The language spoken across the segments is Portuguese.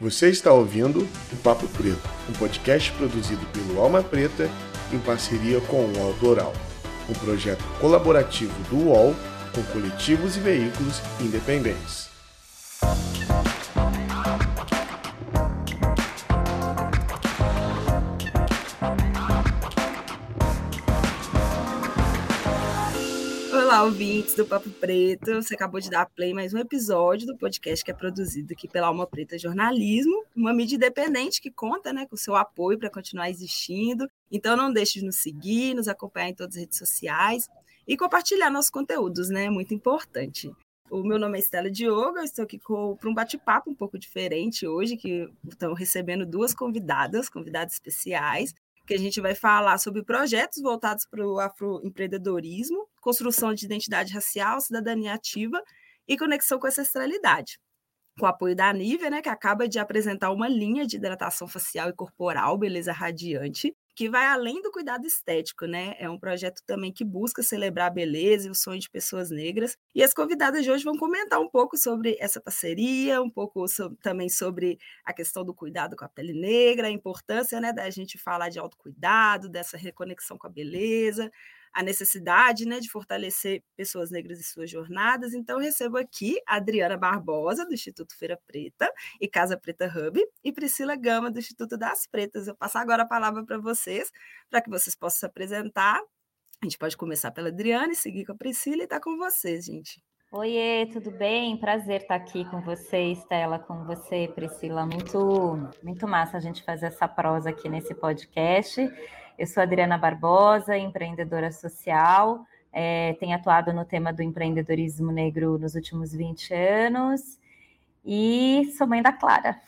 Você está ouvindo o Papo Preto, um podcast produzido pelo Alma Preta em parceria com o Autoral, um projeto colaborativo do UOL com coletivos e veículos independentes. Olá, ouvintes do Papo Preto. Você acabou de dar play mais um episódio do podcast que é produzido aqui pela Alma Preta Jornalismo, uma mídia independente que conta né, com seu apoio para continuar existindo. Então não deixe de nos seguir, nos acompanhar em todas as redes sociais e compartilhar nossos conteúdos, né? É muito importante. O meu nome é Estela Diogo, eu estou aqui para um bate-papo um pouco diferente hoje, que estão recebendo duas convidadas, convidadas especiais que a gente vai falar sobre projetos voltados para o afroempreendedorismo, construção de identidade racial, cidadania ativa e conexão com a ancestralidade. Com o apoio da Nívia, né, que acaba de apresentar uma linha de hidratação facial e corporal, beleza radiante, que vai além do cuidado estético, né? É um projeto também que busca celebrar a beleza e o sonho de pessoas negras. E as convidadas de hoje vão comentar um pouco sobre essa parceria, um pouco também sobre a questão do cuidado com a pele negra, a importância, né, da gente falar de autocuidado, dessa reconexão com a beleza, a necessidade né, de fortalecer pessoas negras e suas jornadas. Então, recebo aqui a Adriana Barbosa, do Instituto Feira Preta e Casa Preta Hub, e Priscila Gama, do Instituto das Pretas. Eu passo agora a palavra para vocês, para que vocês possam se apresentar. A gente pode começar pela Adriana e seguir com a Priscila e estar tá com vocês, gente. Oiê, tudo bem? Prazer estar aqui com você, Estela, com você, Priscila. Muito, muito massa a gente fazer essa prosa aqui nesse podcast. Eu sou Adriana Barbosa, empreendedora social, é, tenho atuado no tema do empreendedorismo negro nos últimos 20 anos e sou mãe da Clara.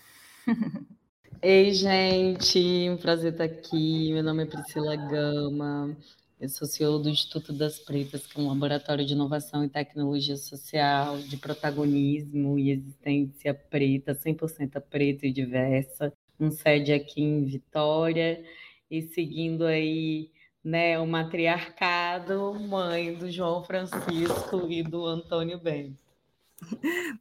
Ei, gente, um prazer estar aqui. Meu nome é Priscila Gama, eu sou CEO do Instituto das Pretas, que é um laboratório de inovação e tecnologia social, de protagonismo e existência preta, 100% preta e diversa, um sede aqui em Vitória e seguindo aí né, o matriarcado, mãe do João Francisco e do Antônio Bento.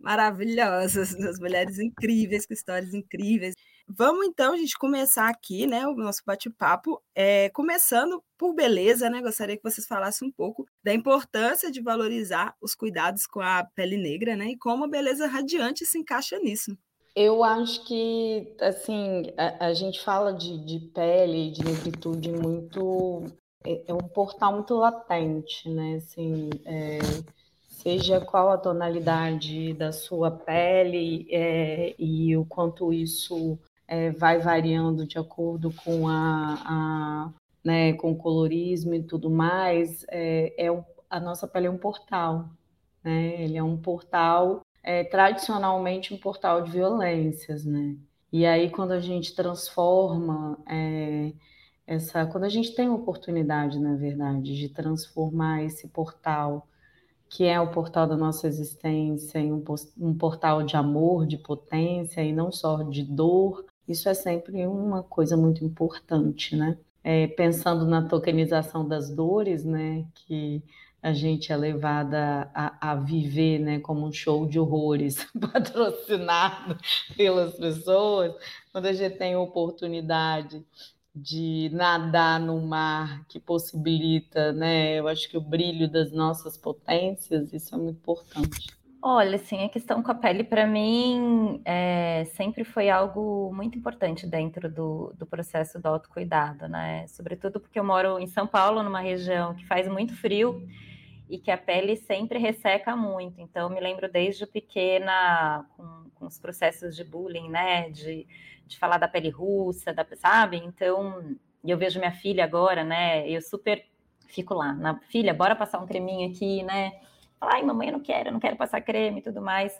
Maravilhosas, duas mulheres incríveis, com histórias incríveis. Vamos então, gente, começar aqui, né, o nosso bate-papo, é, começando por beleza, né? Gostaria que vocês falassem um pouco da importância de valorizar os cuidados com a pele negra, né? E como a beleza radiante se encaixa nisso. Eu acho que, assim, a, a gente fala de, de pele, de negritude muito. É, é um portal muito latente, né? Assim, é, seja qual a tonalidade da sua pele é, e o quanto isso é, vai variando de acordo com a, a né, com o colorismo e tudo mais, é, é um, a nossa pele é um portal, né? Ele é um portal é tradicionalmente um portal de violências, né? E aí, quando a gente transforma é, essa. Quando a gente tem a oportunidade, na verdade, de transformar esse portal, que é o portal da nossa existência, em um, um portal de amor, de potência e não só de dor, isso é sempre uma coisa muito importante, né? É, pensando na tokenização das dores, né? Que a gente é levada a, a, viver né, como um show de horrores patrocinado pelas pessoas, quando a gente tem a oportunidade de nadar no mar que possibilita, né? Eu acho que o brilho das nossas potências, isso é muito importante. Olha, assim, a questão com a pele, para mim, é, sempre foi algo muito importante dentro do, do processo do autocuidado, né? Sobretudo porque eu moro em São Paulo, numa região que faz muito frio, e que a pele sempre resseca muito. Então, me lembro desde pequena, com, com os processos de bullying, né? De, de falar da pele russa, da, sabe? Então, eu vejo minha filha agora, né? Eu super fico lá, na filha, bora passar um creminho aqui, né? Fala, ai, mamãe, eu não quero, eu não quero passar creme e tudo mais.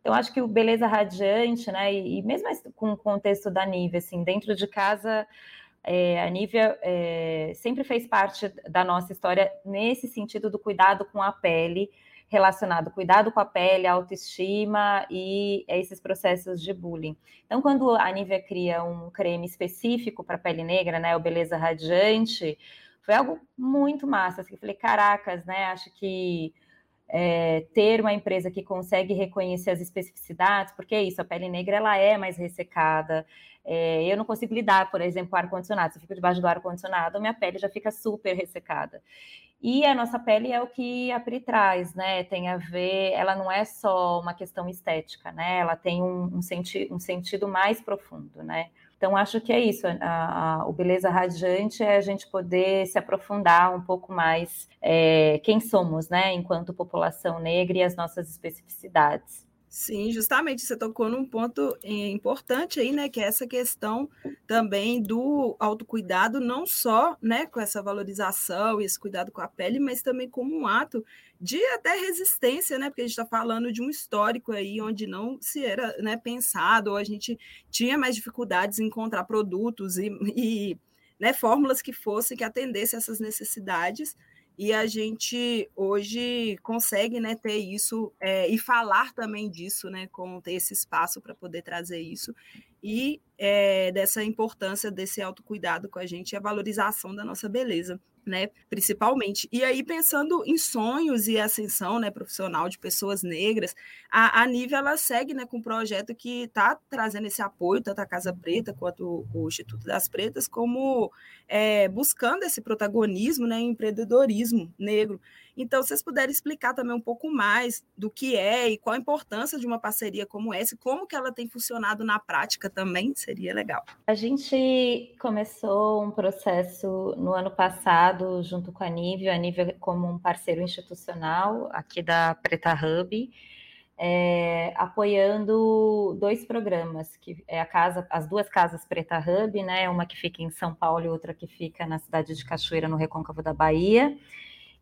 Então, acho que o Beleza Radiante, né? E, e mesmo com o contexto da Nive, assim, dentro de casa é, a Nívia é, sempre fez parte da nossa história nesse sentido do cuidado com a pele, relacionado cuidado com a pele, autoestima e esses processos de bullying. Então, quando a Nívia cria um creme específico para pele negra, né, o Beleza Radiante, foi algo muito massa. Assim, eu falei, caracas, né? Acho que é, ter uma empresa que consegue reconhecer as especificidades, porque é isso, a pele negra ela é mais ressecada. É, eu não consigo lidar, por exemplo, com ar-condicionado. Se eu fico debaixo do ar-condicionado, minha pele já fica super ressecada. E a nossa pele é o que a Pri traz, né? Tem a ver, ela não é só uma questão estética, né? Ela tem um, um, senti um sentido mais profundo, né? Então, acho que é isso. A, a, o Beleza Radiante é a gente poder se aprofundar um pouco mais é, quem somos, né, enquanto população negra e as nossas especificidades. Sim, justamente você tocou num ponto importante aí, né, que é essa questão também do autocuidado, não só, né, com essa valorização e esse cuidado com a pele, mas também como um ato de até resistência, né, porque a gente está falando de um histórico aí onde não se era, né, pensado, ou a gente tinha mais dificuldades em encontrar produtos e, e né, fórmulas que fossem que atendessem essas necessidades, e a gente hoje consegue né, ter isso é, e falar também disso, né, com ter esse espaço para poder trazer isso. E é, dessa importância desse autocuidado com a gente e a valorização da nossa beleza né, principalmente. E aí, pensando em sonhos e ascensão né, profissional de pessoas negras, a, a Nível ela segue né, com um projeto que está trazendo esse apoio, tanto a Casa Preta quanto o, o Instituto das Pretas, como é, buscando esse protagonismo, né, empreendedorismo negro. Então, se vocês puderem explicar também um pouco mais do que é e qual a importância de uma parceria como essa, como que ela tem funcionado na prática também, seria legal. A gente começou um processo no ano passado, junto com a Nível, a Nível como um parceiro institucional aqui da Preta Hub, é, apoiando dois programas, que é a casa, as duas casas Preta Hub, né? Uma que fica em São Paulo e outra que fica na cidade de Cachoeira, no Recôncavo da Bahia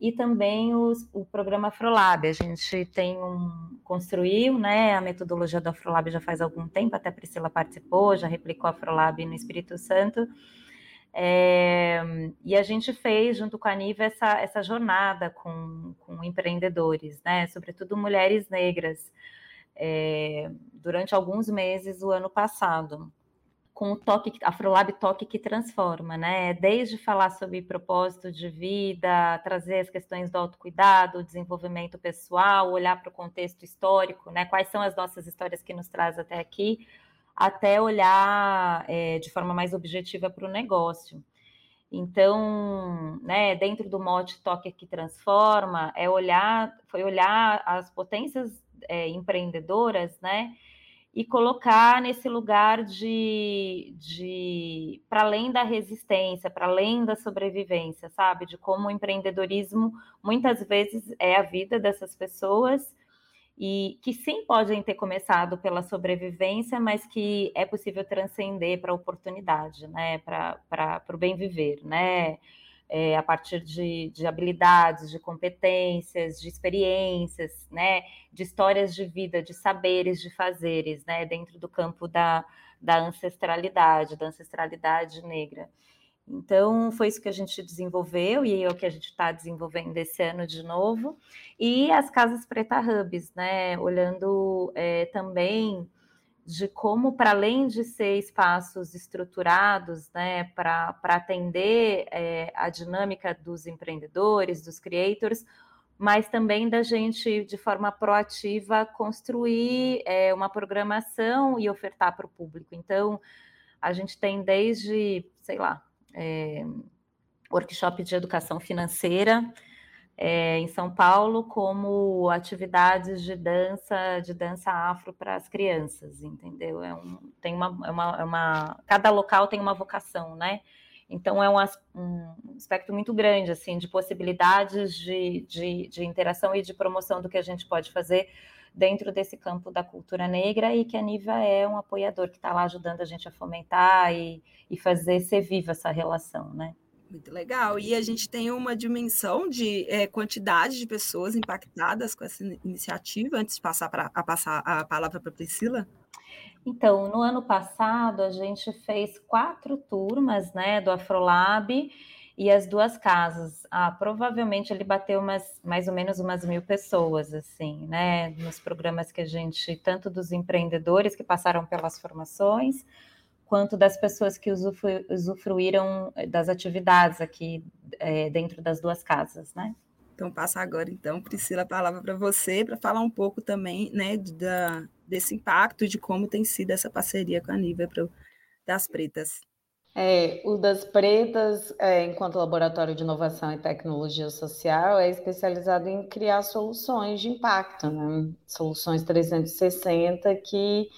e também os, o programa Afrolab. A gente tem um construiu, né, a metodologia do Afrolab já faz algum tempo, até a Priscila participou, já replicou a Afrolab no Espírito Santo. É, e a gente fez, junto com a Niva, essa, essa jornada com, com empreendedores, né, sobretudo mulheres negras, é, durante alguns meses do ano passado com o toque, Afrolab Toque que transforma, né? Desde falar sobre propósito de vida, trazer as questões do autocuidado, desenvolvimento pessoal, olhar para o contexto histórico, né? Quais são as nossas histórias que nos traz até aqui, até olhar é, de forma mais objetiva para o negócio. Então, né, dentro do mote Toque que transforma, é olhar, foi olhar as potências é, empreendedoras, né? E colocar nesse lugar de, de para além da resistência, para além da sobrevivência, sabe? De como o empreendedorismo muitas vezes é a vida dessas pessoas e que sim podem ter começado pela sobrevivência, mas que é possível transcender para a oportunidade, né? Para o bem viver, né? É, a partir de, de, habilidades, de competências, de experiências, né, de histórias de vida, de saberes, de fazeres, né, dentro do campo da, da ancestralidade, da ancestralidade negra. Então, foi isso que a gente desenvolveu e é o que a gente está desenvolvendo esse ano de novo. E as casas Preta Hubs, né? Olhando é, também de como, para além de ser espaços estruturados né, para atender é, a dinâmica dos empreendedores, dos creators, mas também da gente, de forma proativa, construir é, uma programação e ofertar para o público. Então, a gente tem desde, sei lá, é, workshop de educação financeira, é, em São Paulo como atividades de dança, de dança afro para as crianças, entendeu? É um, tem uma, é uma, é uma, cada local tem uma vocação, né? Então é um, um aspecto muito grande assim de possibilidades de, de, de interação e de promoção do que a gente pode fazer dentro desse campo da cultura negra e que a Niva é um apoiador que está lá ajudando a gente a fomentar e, e fazer ser viva essa relação, né? Muito legal. E a gente tem uma dimensão de é, quantidade de pessoas impactadas com essa iniciativa, antes de passar pra, a passar a palavra para a Priscila? Então, no ano passado, a gente fez quatro turmas né, do Afrolab e as duas casas. Ah, provavelmente ele bateu umas, mais ou menos umas mil pessoas, assim, né? Nos programas que a gente, tanto dos empreendedores que passaram pelas formações, quanto das pessoas que usufruíram das atividades aqui é, dentro das duas casas, né? Então, passa agora, então, Priscila, a palavra para você, para falar um pouco também né, da, desse impacto, de como tem sido essa parceria com a Nívia das Pretas. É, o das Pretas, é, enquanto laboratório de inovação e tecnologia social, é especializado em criar soluções de impacto, né? soluções 360 que,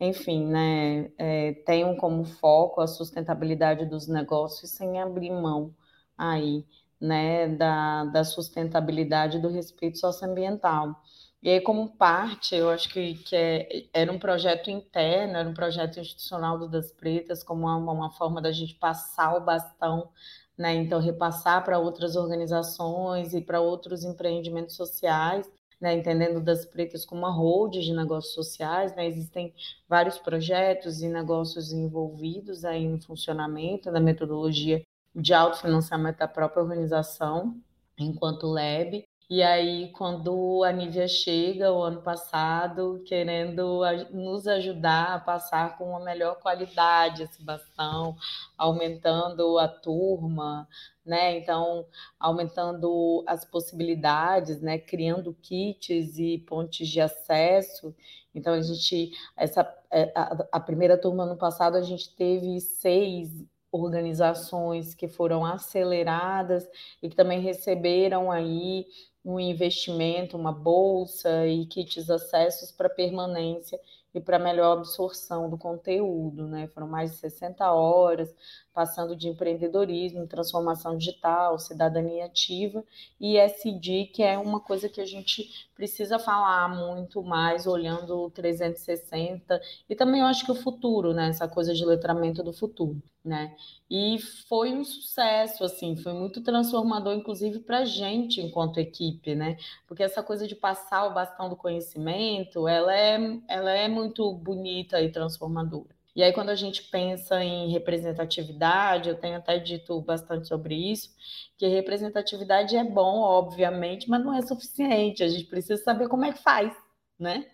enfim, né, é, tenham como foco a sustentabilidade dos negócios sem abrir mão aí né, da, da sustentabilidade do respeito socioambiental. E aí, como parte, eu acho que, que é, era um projeto interno, era um projeto institucional do Das Pretas, como uma, uma forma da gente passar o bastão, né? Então, repassar para outras organizações e para outros empreendimentos sociais, né? Entendendo Das Pretas como uma hold de negócios sociais, né? Existem vários projetos e negócios envolvidos aí no funcionamento da metodologia de autofinanciamento da própria organização, enquanto lab. E aí, quando a Nívia chega o ano passado, querendo nos ajudar a passar com uma melhor qualidade esse bastão, aumentando a turma, né? Então, aumentando as possibilidades, né? Criando kits e pontes de acesso. Então, a gente, essa, é, a, a primeira turma no passado, a gente teve seis organizações que foram aceleradas e que também receberam aí um investimento, uma bolsa e kits acessos para permanência e para melhor absorção do conteúdo, né? Foram mais de 60 horas, passando de empreendedorismo, transformação digital, cidadania ativa e SD, que é uma coisa que a gente precisa falar muito mais, olhando o 360, e também eu acho que o futuro, né? Essa coisa de letramento do futuro, né? E foi um sucesso, assim, foi muito transformador, inclusive para a gente enquanto equipe, né? Porque essa coisa de passar o bastão do conhecimento, ela é, ela é muito bonita e transformadora. E aí, quando a gente pensa em representatividade, eu tenho até dito bastante sobre isso, que representatividade é bom, obviamente, mas não é suficiente. A gente precisa saber como é que faz, né?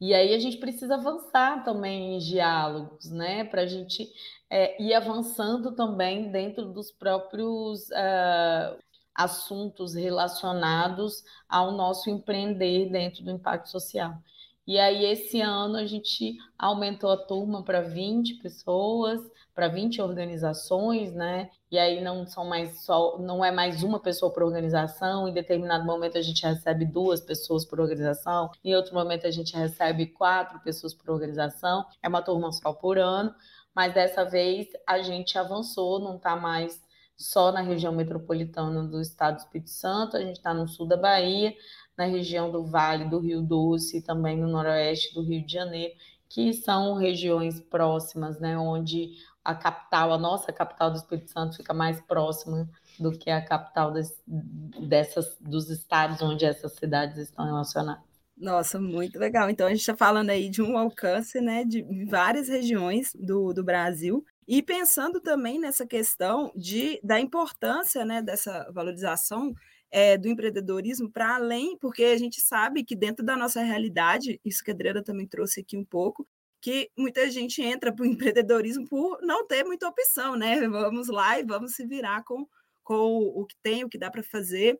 E aí a gente precisa avançar também em diálogos, né? Para a gente é, ir avançando também dentro dos próprios uh, assuntos relacionados ao nosso empreender dentro do impacto social. E aí, esse ano, a gente aumentou a turma para 20 pessoas, para 20 organizações, né? E aí não são mais só, não é mais uma pessoa por organização. Em determinado momento a gente recebe duas pessoas por organização, em outro momento a gente recebe quatro pessoas por organização. É uma turma só por ano, mas dessa vez a gente avançou, não está mais só na região metropolitana do estado do Espírito Santo, a gente está no sul da Bahia, na região do Vale do Rio Doce também no noroeste do Rio de Janeiro, que são regiões próximas, né, onde a capital, a nossa capital do Espírito Santo fica mais próxima do que a capital des, dessas, dos estados onde essas cidades estão relacionadas. Nossa, muito legal. Então a gente está falando aí de um alcance né, de várias regiões do, do Brasil. E pensando também nessa questão de, da importância né, dessa valorização é, do empreendedorismo para além, porque a gente sabe que dentro da nossa realidade, isso que a Adriana também trouxe aqui um pouco, que muita gente entra para o empreendedorismo por não ter muita opção, né? Vamos lá e vamos se virar com, com o que tem, o que dá para fazer.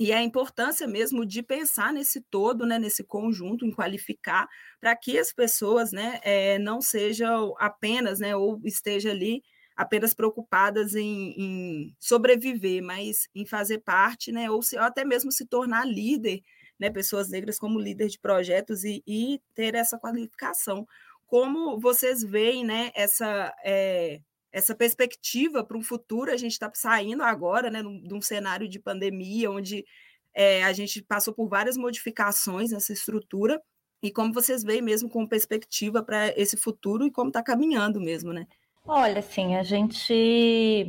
E a importância mesmo de pensar nesse todo, né, nesse conjunto, em qualificar, para que as pessoas né, é, não sejam apenas, né, ou esteja ali apenas preocupadas em, em, sobreviver, mas em fazer parte, né, ou, se, ou até mesmo se tornar líder, né, pessoas negras como líder de projetos e, e ter essa qualificação. Como vocês veem né, essa, é, essa perspectiva para um futuro? A gente está saindo agora né, de um cenário de pandemia, onde é, a gente passou por várias modificações nessa estrutura, e como vocês veem mesmo com perspectiva para esse futuro e como está caminhando mesmo, né? Olha, assim, a gente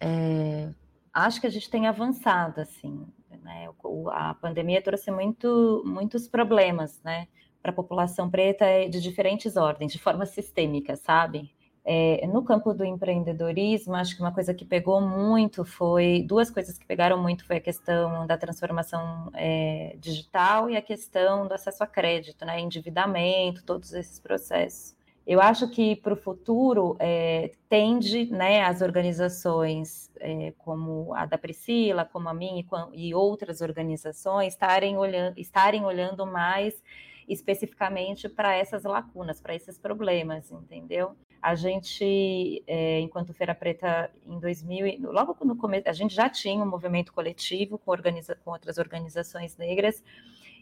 é, acho que a gente tem avançado, assim, né? A pandemia trouxe muito, muitos problemas, né, para a população preta de diferentes ordens, de forma sistêmica, sabe? É, no campo do empreendedorismo, acho que uma coisa que pegou muito foi duas coisas que pegaram muito foi a questão da transformação é, digital e a questão do acesso a crédito, né, endividamento, todos esses processos. Eu acho que para o futuro é, tende né, as organizações é, como a da Priscila, como a minha e, e outras organizações estarem olhando, estarem olhando mais especificamente para essas lacunas, para esses problemas, entendeu? A gente, é, enquanto Feira Preta, em 2000, logo no começo, a gente já tinha um movimento coletivo com, organiza, com outras organizações negras,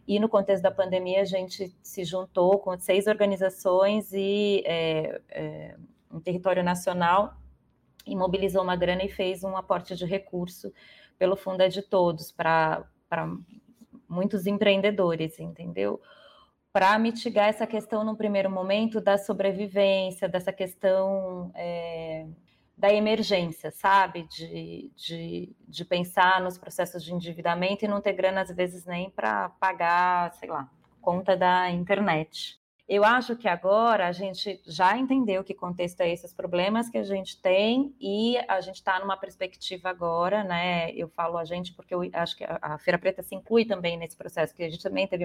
e no contexto da pandemia, a gente se juntou com seis organizações e é, é, um território nacional e mobilizou uma grana e fez um aporte de recurso pelo Fundo é de Todos para muitos empreendedores, entendeu? Para mitigar essa questão, no primeiro momento, da sobrevivência, dessa questão é, da emergência, sabe? De, de, de pensar nos processos de endividamento e não ter grana, às vezes, nem para pagar, sei lá, conta da internet. Eu acho que agora a gente já entendeu que contexto é esses problemas que a gente tem e a gente está numa perspectiva agora, né? Eu falo a gente porque eu acho que a Feira Preta se inclui também nesse processo, que a gente também teve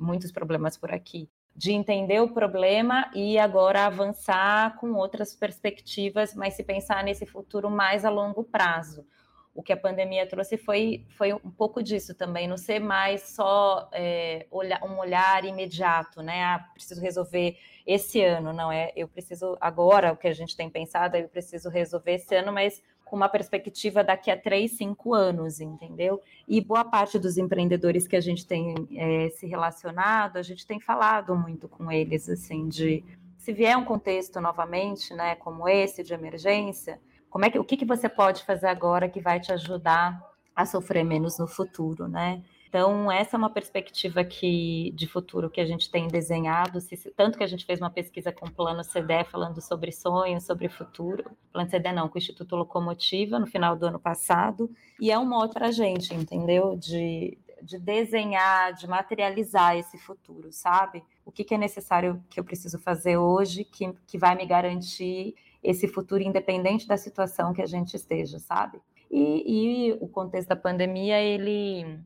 muitos problemas por aqui de entender o problema e agora avançar com outras perspectivas, mas se pensar nesse futuro mais a longo prazo. O que a pandemia trouxe foi, foi um pouco disso também, não ser mais só é, olhar, um olhar imediato, né? Ah, preciso resolver esse ano, não é? Eu preciso agora, o que a gente tem pensado, eu preciso resolver esse ano, mas com uma perspectiva daqui a três, cinco anos, entendeu? E boa parte dos empreendedores que a gente tem é, se relacionado, a gente tem falado muito com eles, assim, de se vier um contexto novamente, né, como esse de emergência, como é que o que, que você pode fazer agora que vai te ajudar a sofrer menos no futuro, né? Então, essa é uma perspectiva que, de futuro que a gente tem desenhado, se, tanto que a gente fez uma pesquisa com o Plano CDE falando sobre sonhos, sobre futuro. Plano CDE não, com o Instituto Locomotiva, no final do ano passado, e é um modo para a gente, entendeu? De, de desenhar, de materializar esse futuro, sabe? O que, que é necessário que eu preciso fazer hoje que, que vai me garantir esse futuro independente da situação que a gente esteja, sabe? E, e o contexto da pandemia, ele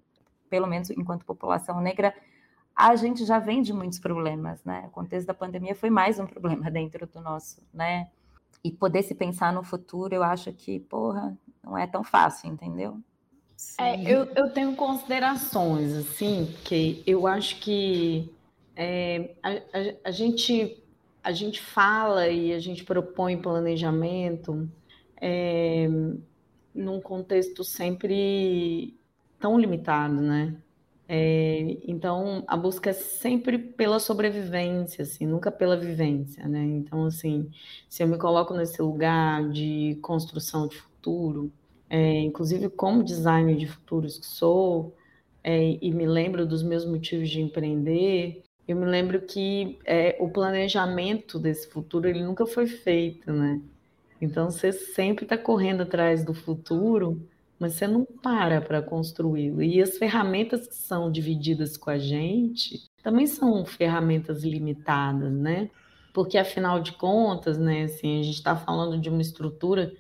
pelo menos enquanto população negra, a gente já vem de muitos problemas, né? O contexto da pandemia foi mais um problema dentro do nosso, né? E poder se pensar no futuro, eu acho que, porra, não é tão fácil, entendeu? É, eu, eu tenho considerações, assim, que eu acho que é, a, a, a, gente, a gente fala e a gente propõe planejamento é, num contexto sempre tão limitado, né? É, então, a busca é sempre pela sobrevivência, assim, nunca pela vivência, né? Então, assim, se eu me coloco nesse lugar de construção de futuro, é, inclusive como designer de futuros que sou, é, e me lembro dos meus motivos de empreender, eu me lembro que é, o planejamento desse futuro ele nunca foi feito, né? Então, você sempre está correndo atrás do futuro mas você não para para construí-lo. E as ferramentas que são divididas com a gente também são ferramentas limitadas, né? Porque afinal de contas, né, assim, a gente está falando de uma estrutura.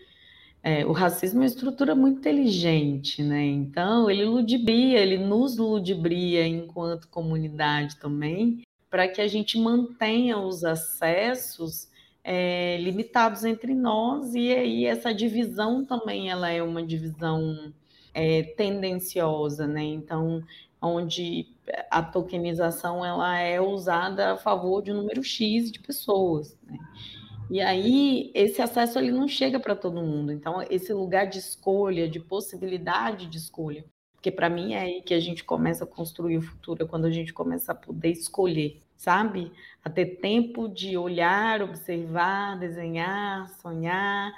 É, o racismo é uma estrutura muito inteligente, né? Então ele ludibria, ele nos ludibria enquanto comunidade também, para que a gente mantenha os acessos é, limitados entre nós e aí essa divisão também ela é uma divisão é, tendenciosa, né? Então, onde a tokenização ela é usada a favor de um número x de pessoas, né? E aí esse acesso ele não chega para todo mundo. Então, esse lugar de escolha, de possibilidade de escolha, porque para mim é aí que a gente começa a construir o futuro, é quando a gente começa a poder escolher sabe? A ter tempo de olhar, observar, desenhar, sonhar,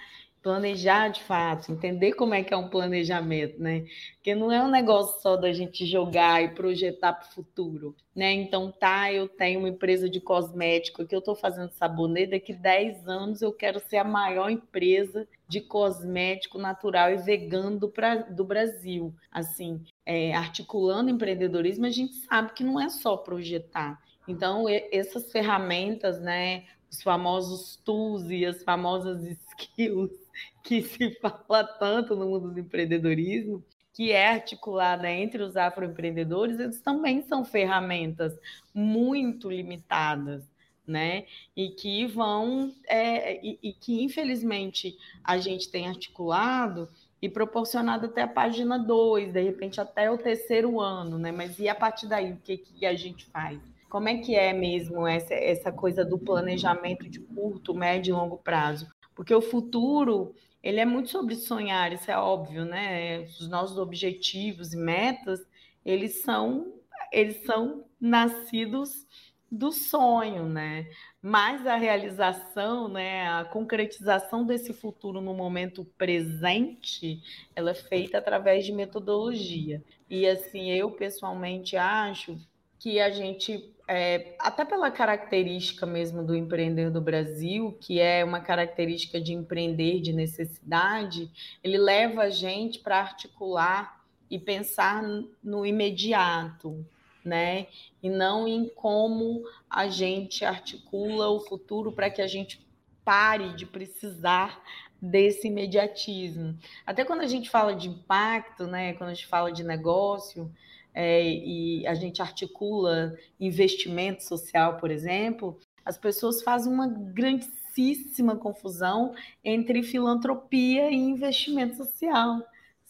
planejar de fato, entender como é que é um planejamento, né? Porque não é um negócio só da gente jogar e projetar para o futuro, né? Então, tá, eu tenho uma empresa de cosmético que eu estou fazendo sabonete, daqui 10 anos eu quero ser a maior empresa de cosmético natural e vegano do, do Brasil. Assim, é, articulando empreendedorismo, a gente sabe que não é só projetar, então, essas ferramentas, né, os famosos tools e as famosas skills que se fala tanto no mundo do empreendedorismo, que é articulada entre os afroempreendedores, eles também são ferramentas muito limitadas, né? E que vão, é, e, e, que infelizmente a gente tem articulado e proporcionado até a página 2, de repente até o terceiro ano, né? Mas e a partir daí, o que, que a gente faz? Como é que é mesmo essa, essa coisa do planejamento de curto, médio e longo prazo? Porque o futuro, ele é muito sobre sonhar, isso é óbvio, né? Os nossos objetivos e metas, eles são, eles são nascidos do sonho, né? Mas a realização, né, a concretização desse futuro no momento presente, ela é feita através de metodologia. E assim, eu pessoalmente acho que a gente, é, até pela característica mesmo do empreender do Brasil, que é uma característica de empreender de necessidade, ele leva a gente para articular e pensar no imediato, né? E não em como a gente articula o futuro para que a gente pare de precisar desse imediatismo. Até quando a gente fala de impacto, né? Quando a gente fala de negócio é, e a gente articula investimento social, por exemplo, as pessoas fazem uma grandíssima confusão entre filantropia e investimento social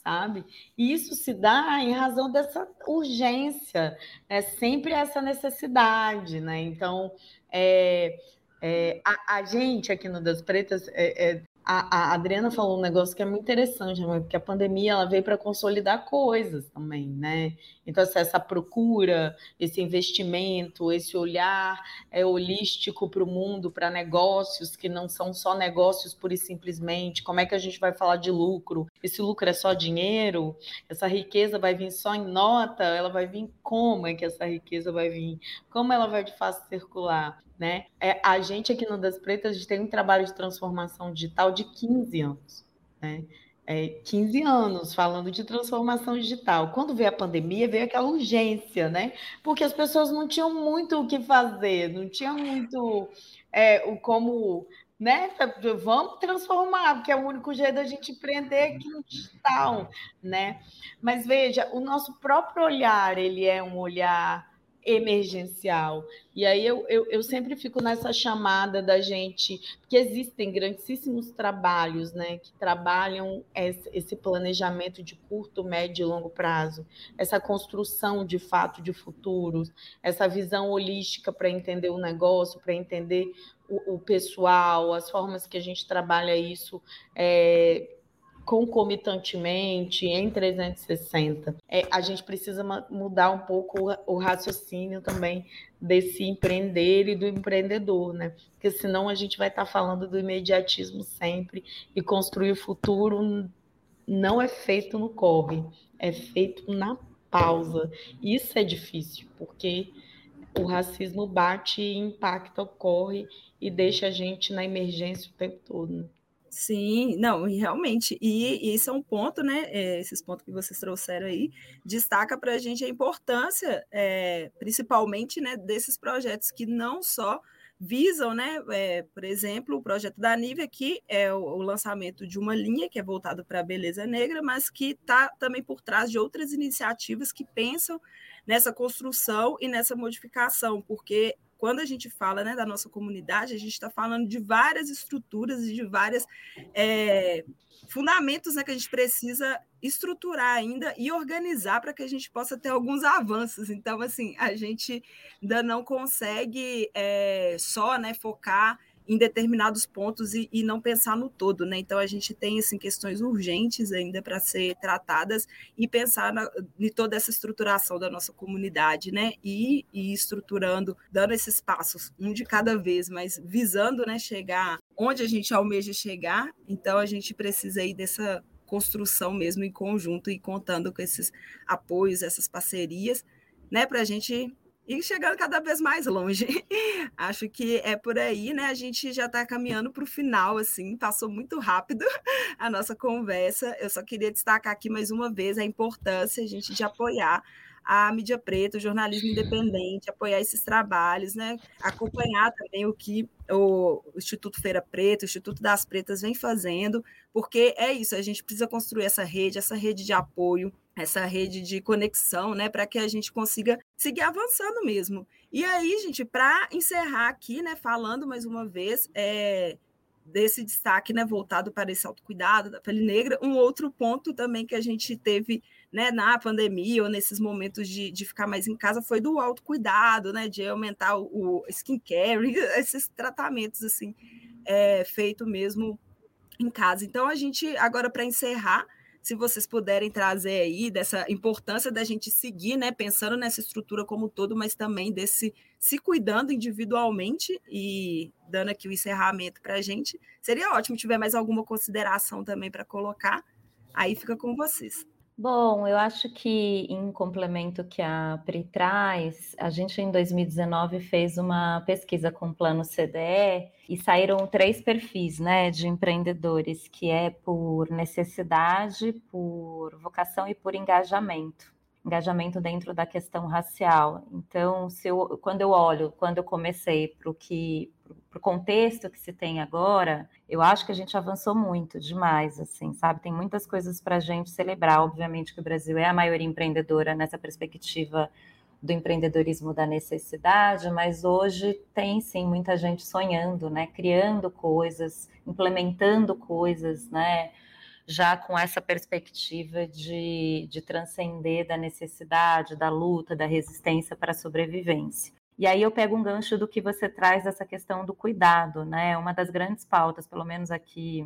sabe? E isso se dá em razão dessa urgência, é sempre essa necessidade, né? Então, é, é, a, a, gente aqui no Das Pretas é, é a, a, Adriana falou um negócio que é muito interessante, né? porque a pandemia ela veio para consolidar coisas também, né? Então, essa procura, esse investimento, esse olhar é, holístico para o mundo, para negócios que não são só negócios pura e simplesmente. Como é que a gente vai falar de lucro? Esse lucro é só dinheiro? Essa riqueza vai vir só em nota? Ela vai vir como é que essa riqueza vai vir? Como ela vai de fácil circular? Né? É, a gente aqui no Das Pretas, a gente tem um trabalho de transformação digital de 15 anos. Né? É, 15 anos falando de transformação digital. Quando veio a pandemia, veio aquela urgência, né? Porque as pessoas não tinham muito o que fazer, não tinham muito é, o como, né? Vamos transformar, porque é o único jeito da gente empreender aqui no digital, né? Mas veja, o nosso próprio olhar, ele é um olhar emergencial. E aí eu, eu, eu, sempre fico nessa chamada da gente, que existem grandíssimos trabalhos, né, que trabalham esse, esse planejamento de curto, médio e longo prazo, essa construção de fato de futuros, essa visão holística para entender o negócio, para entender o, o, pessoal, as formas que a gente trabalha isso. É, concomitantemente em 360. É, a gente precisa mudar um pouco o, o raciocínio também desse empreender e do empreendedor, né? Porque senão a gente vai estar tá falando do imediatismo sempre e construir o futuro não é feito no corre, é feito na pausa. Isso é difícil, porque o racismo bate e impacta, ocorre e deixa a gente na emergência o tempo todo. Né? Sim, não, realmente. E, e esse é um ponto, né? É, esses pontos que vocês trouxeram aí, destaca para a gente a importância, é, principalmente, né, desses projetos que não só visam, né, é, por exemplo, o projeto da Nívia, que é o, o lançamento de uma linha que é voltada para a beleza negra, mas que está também por trás de outras iniciativas que pensam nessa construção e nessa modificação, porque quando a gente fala né, da nossa comunidade, a gente está falando de várias estruturas e de vários é, fundamentos né, que a gente precisa estruturar ainda e organizar para que a gente possa ter alguns avanços. Então, assim, a gente ainda não consegue é, só né, focar em determinados pontos e, e, não pensar no todo, né? Então a gente tem assim questões urgentes ainda para ser tratadas e pensar na, em toda essa estruturação da nossa comunidade, né? E, e estruturando, dando esses passos, um de cada vez, mas visando, né, chegar onde a gente almeja chegar. Então a gente precisa aí dessa construção mesmo em conjunto e contando com esses apoios, essas parcerias, né, para a gente e chegando cada vez mais longe. Acho que é por aí, né? A gente já está caminhando para o final, assim, passou muito rápido a nossa conversa. Eu só queria destacar aqui mais uma vez a importância a gente de apoiar a mídia preta, o jornalismo independente, apoiar esses trabalhos, né? Acompanhar também o que o Instituto Feira Preta, o Instituto das Pretas vem fazendo, porque é isso, a gente precisa construir essa rede, essa rede de apoio, essa rede de conexão, né, para que a gente consiga seguir avançando mesmo. E aí, gente, para encerrar aqui, né, falando mais uma vez, é, desse destaque, né, voltado para esse autocuidado da pele negra, um outro ponto também que a gente teve, né, na pandemia ou nesses momentos de, de ficar mais em casa foi do autocuidado, né, de aumentar o, o skincare, esses tratamentos, assim, é, feito mesmo em casa. Então, a gente, agora para encerrar, se vocês puderem trazer aí dessa importância da gente seguir, né, pensando nessa estrutura como um todo, mas também desse se cuidando individualmente e dando aqui o encerramento para a gente. Seria ótimo tiver mais alguma consideração também para colocar. Aí fica com vocês. Bom, eu acho que em complemento que a Pri traz, a gente em 2019 fez uma pesquisa com o plano CDE e saíram três perfis né, de empreendedores, que é por necessidade, por vocação e por engajamento. Engajamento dentro da questão racial. Então, se eu, quando eu olho, quando eu comecei para o que para o contexto que se tem agora, eu acho que a gente avançou muito, demais, assim, sabe? Tem muitas coisas para a gente celebrar. Obviamente que o Brasil é a maior empreendedora nessa perspectiva do empreendedorismo da necessidade, mas hoje tem sim muita gente sonhando, né? Criando coisas, implementando coisas, né? Já com essa perspectiva de, de transcender da necessidade, da luta, da resistência para a sobrevivência. E aí eu pego um gancho do que você traz dessa questão do cuidado, né? Uma das grandes pautas, pelo menos aqui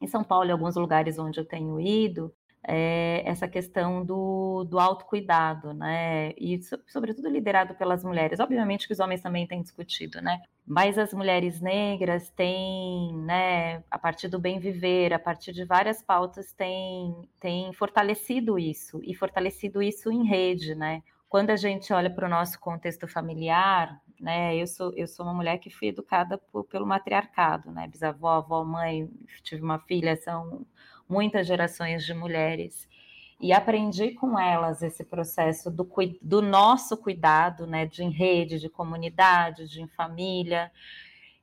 em São Paulo e alguns lugares onde eu tenho ido, é essa questão do, do autocuidado, né? E sobretudo liderado pelas mulheres. Obviamente que os homens também têm discutido, né? Mas as mulheres negras têm, né, a partir do bem viver, a partir de várias pautas, têm, têm fortalecido isso, e fortalecido isso em rede, né? Quando a gente olha para o nosso contexto familiar, né, eu sou, eu sou uma mulher que fui educada por, pelo matriarcado, né, bisavó, avó, mãe, tive uma filha, são muitas gerações de mulheres, e aprendi com elas esse processo do, do nosso cuidado, né, de em rede, de comunidade, de em família,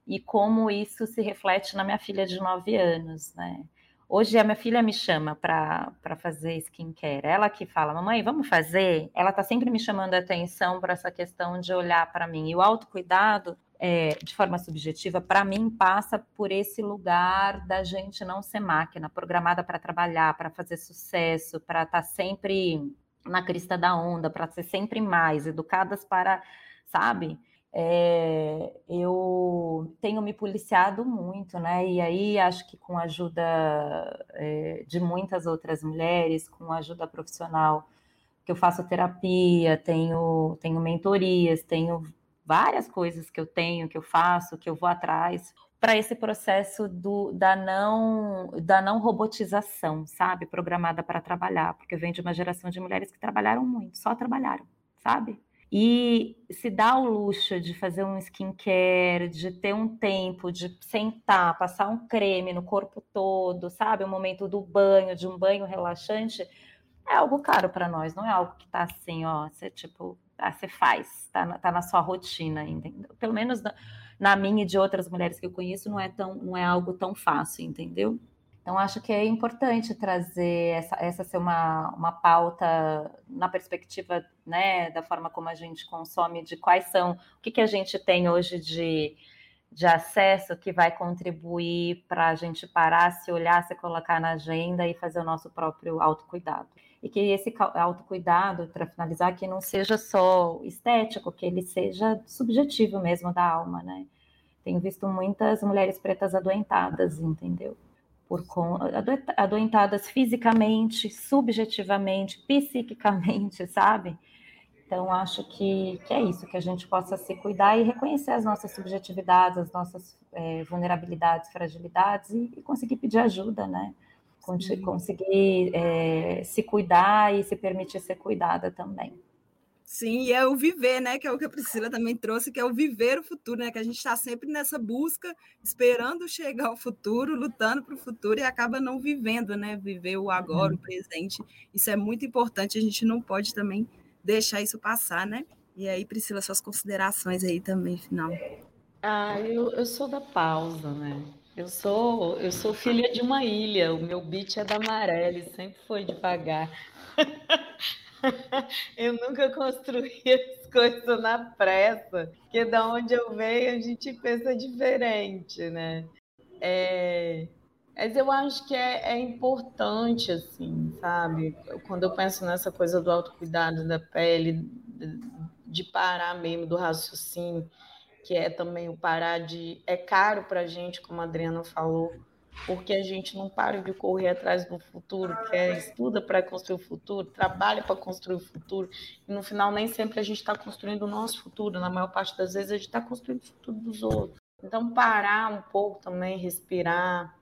e como isso se reflete na minha filha de nove anos, né, Hoje a minha filha me chama para fazer skincare. Ela que fala, mamãe, vamos fazer? Ela está sempre me chamando a atenção para essa questão de olhar para mim. E o autocuidado, é, de forma subjetiva, para mim, passa por esse lugar da gente não ser máquina, programada para trabalhar, para fazer sucesso, para estar tá sempre na crista da onda, para ser sempre mais, educadas para, sabe? É, eu tenho me policiado muito, né? E aí acho que com a ajuda é, de muitas outras mulheres, com a ajuda profissional, que eu faço terapia, tenho, tenho mentorias, tenho várias coisas que eu tenho, que eu faço, que eu vou atrás para esse processo do, da não da não robotização, sabe, programada para trabalhar, porque eu venho de uma geração de mulheres que trabalharam muito, só trabalharam, sabe? E se dá o luxo de fazer um skincare, de ter um tempo, de sentar, passar um creme no corpo todo, sabe? O momento do banho, de um banho relaxante, é algo caro para nós, não é algo que tá assim, ó, você tipo, ah, você faz, tá na, tá na sua rotina, entendeu? Pelo menos na, na minha e de outras mulheres que eu conheço, não é tão, não é algo tão fácil, entendeu? Então, acho que é importante trazer essa, essa ser uma, uma pauta na perspectiva né, da forma como a gente consome, de quais são, o que, que a gente tem hoje de, de acesso que vai contribuir para a gente parar, se olhar, se colocar na agenda e fazer o nosso próprio autocuidado. E que esse autocuidado, para finalizar, que não seja só estético, que ele seja subjetivo mesmo da alma, né? Tenho visto muitas mulheres pretas adoentadas, entendeu? Por adoentadas fisicamente, subjetivamente, psiquicamente, sabe? Então, acho que, que é isso, que a gente possa se cuidar e reconhecer as nossas subjetividades, as nossas é, vulnerabilidades, fragilidades e, e, conseguir pedir ajuda, né? Conseguir é, se cuidar e se permitir ser cuidada também. Sim, e é o viver, né? Que é o que a Priscila também trouxe, que é o viver o futuro, né? Que a gente está sempre nessa busca, esperando chegar ao futuro, lutando para o futuro e acaba não vivendo, né? Viver o agora, uhum. o presente. Isso é muito importante, a gente não pode também deixar isso passar, né? E aí, Priscila, suas considerações aí também, final. Ah, eu, eu sou da pausa, né? Eu sou, eu sou filha de uma ilha. O meu beat é da Marelli, sempre foi devagar. eu nunca construí as coisas na pressa, porque da onde eu venho a gente pensa diferente, né? É... Mas eu acho que é, é, importante, assim, sabe? Quando eu penso nessa coisa do autocuidado da pele, de parar mesmo do raciocínio, que é também o parar de. É caro para a gente, como a Adriana falou, porque a gente não para de correr atrás do futuro, que é estuda para construir o futuro, trabalha para construir o futuro, e no final nem sempre a gente está construindo o nosso futuro, na maior parte das vezes a gente está construindo o futuro dos outros. Então, parar um pouco também, respirar,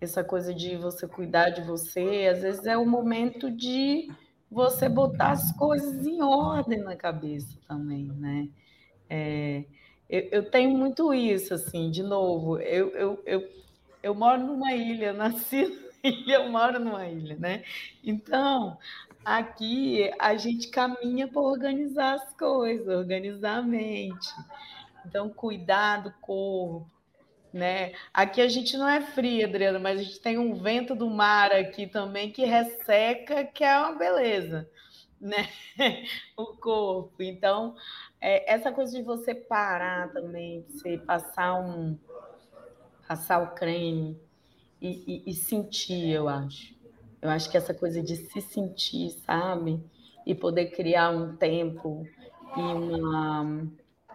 essa coisa de você cuidar de você, às vezes é o momento de você botar as coisas em ordem na cabeça também, né? É, eu, eu, tenho muito isso, assim, de novo, eu, eu, eu, eu moro numa ilha, nasci numa ilha, eu moro numa ilha, né? Então, aqui a gente caminha para organizar as coisas, organizar a mente. Então, cuidar do corpo, né? Aqui a gente não é fria, Adriana, mas a gente tem um vento do mar aqui também que resseca, que é uma beleza, né? o corpo. Então, é, essa coisa de você parar também, de você passar um passar o creme e, e, e sentir, eu acho. Eu acho que essa coisa de se sentir, sabe? E poder criar um tempo e uma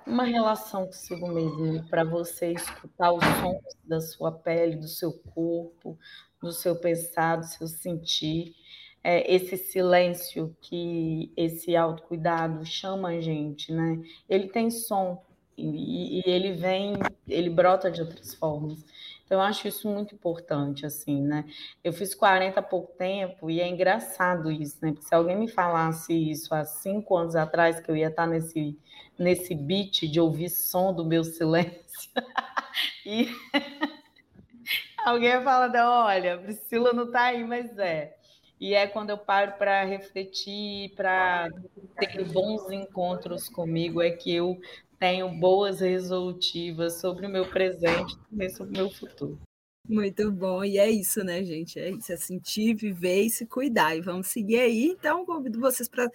uma relação consigo mesmo, para você escutar os sons da sua pele, do seu corpo, do seu pensar, do seu sentir. É, esse silêncio que esse autocuidado chama a gente, né? Ele tem som e, ele vem, ele brota de outras formas. Então, eu acho isso muito importante, assim, né? Eu fiz 40 há pouco tempo e é engraçado isso, né? Porque se alguém me falasse isso há cinco anos atrás, que eu ia estar nesse, nesse beat de ouvir som do meu silêncio, e alguém ia falar, olha, Priscila não está aí, mas é. E é quando eu paro para refletir, para ter bons encontros comigo, é que eu tenho boas resolutivas sobre o meu presente e também sobre o meu futuro. Muito bom, e é isso, né, gente? É isso, é sentir, viver e se cuidar. E vamos seguir aí. Então, convido vocês para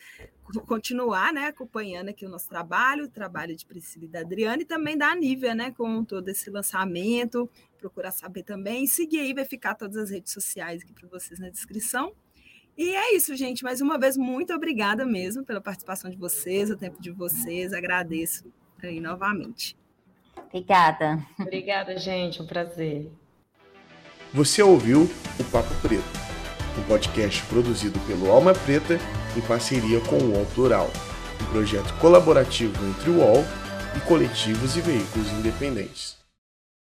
continuar né, acompanhando aqui o nosso trabalho, o trabalho de Priscila e da Adriana, e também da Nívia, né, com todo esse lançamento. Procurar saber também. E seguir aí, vai ficar todas as redes sociais aqui para vocês na descrição. E é isso, gente. Mais uma vez, muito obrigada mesmo pela participação de vocês, o tempo de vocês. Agradeço aí novamente. Obrigada. Obrigada, gente. Um prazer. Você ouviu o Papo Preto, um podcast produzido pelo Alma Preta em parceria com o UOL Plural, um projeto colaborativo entre o UOL e coletivos e veículos independentes.